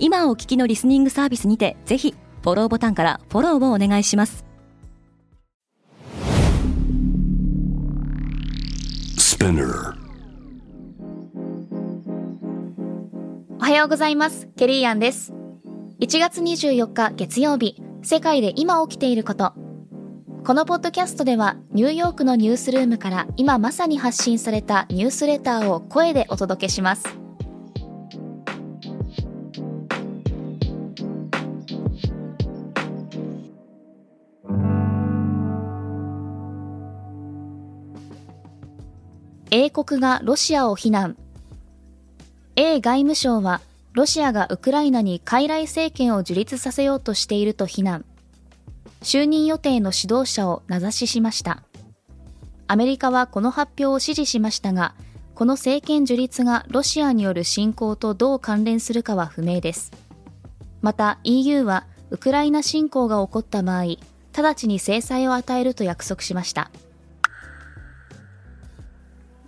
今お聞きのリスニングサービスにてぜひフォローボタンからフォローをお願いします。おはようございます。ケリーアンです。1月24日月曜日世界で今起きていること。このポッドキャストではニューヨークのニュースルームから今まさに発信されたニュースレターを声でお届けします英国がロシアを非難。A 外務省はロシアがウクライナに傀儡政権を樹立させようとしていると非難。就任予定の指導者を名指ししました。アメリカはこの発表を支持しましたがこの政権樹立がロシアによる侵攻とどう関連するかは不明です。また EU はウクライナ侵攻が起こった場合直ちに制裁を与えると約束しました。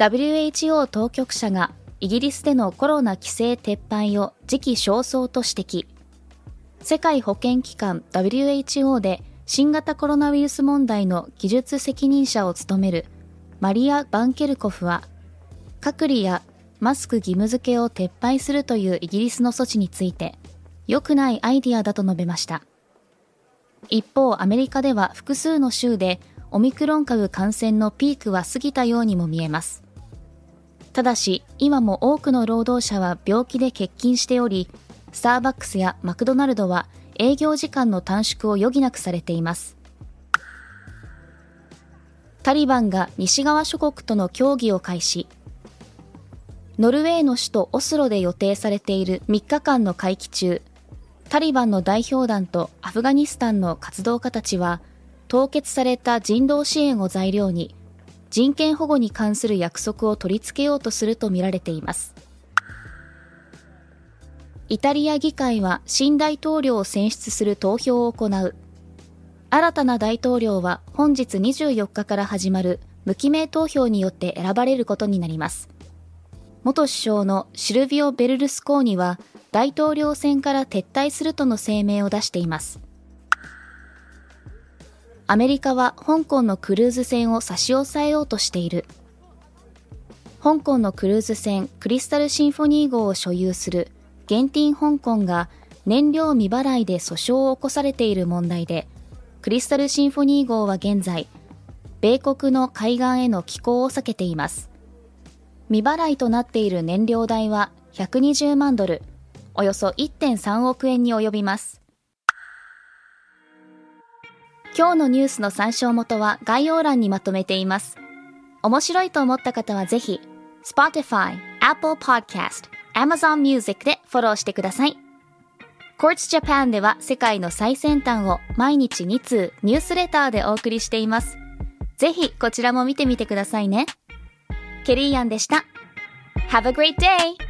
WHO 当局者がイギリスでのコロナ規制撤廃を時期尚早と指摘。世界保健機関 WHO で新型コロナウイルス問題の技術責任者を務めるマリア・バンケルコフは、隔離やマスク義務付けを撤廃するというイギリスの措置について、良くないアイディアだと述べました。一方、アメリカでは複数の州でオミクロン株感染のピークは過ぎたようにも見えます。ただし、今も多くの労働者は病気で欠勤しており、スターバックスやマクドナルドは営業時間の短縮を余儀なくされています。タリバンが西側諸国との協議を開始。ノルウェーの首都オスロで予定されている3日間の会期中、タリバンの代表団とアフガニスタンの活動家たちは、凍結された人道支援を材料に人権保護に関する約束を取り付けようとするとみられています。イタリア議会は新大統領を選出する投票を行う。新たな大統領は本日24日から始まる無記名投票によって選ばれることになります。元首相のシルビオ・ベルルスコーニは大統領選から撤退するとの声明を出しています。アメリカは香港のクルーズ船を差し押さえようとしている。香港のクルーズ船クリスタルシンフォニー号を所有するゲンティン香港が燃料未払いで訴訟を起こされている問題で、クリスタルシンフォニー号は現在、米国の海岸への寄港を避けています。未払いとなっている燃料代は120万ドル、およそ1.3億円に及びます。今日のニュースの参照元は概要欄にまとめています。面白いと思った方はぜひ、Spotify、Apple Podcast、Amazon Music でフォローしてください。Quartz Japan では世界の最先端を毎日2通ニュースレターでお送りしています。ぜひこちらも見てみてくださいね。ケリーアンでした。Have a great day!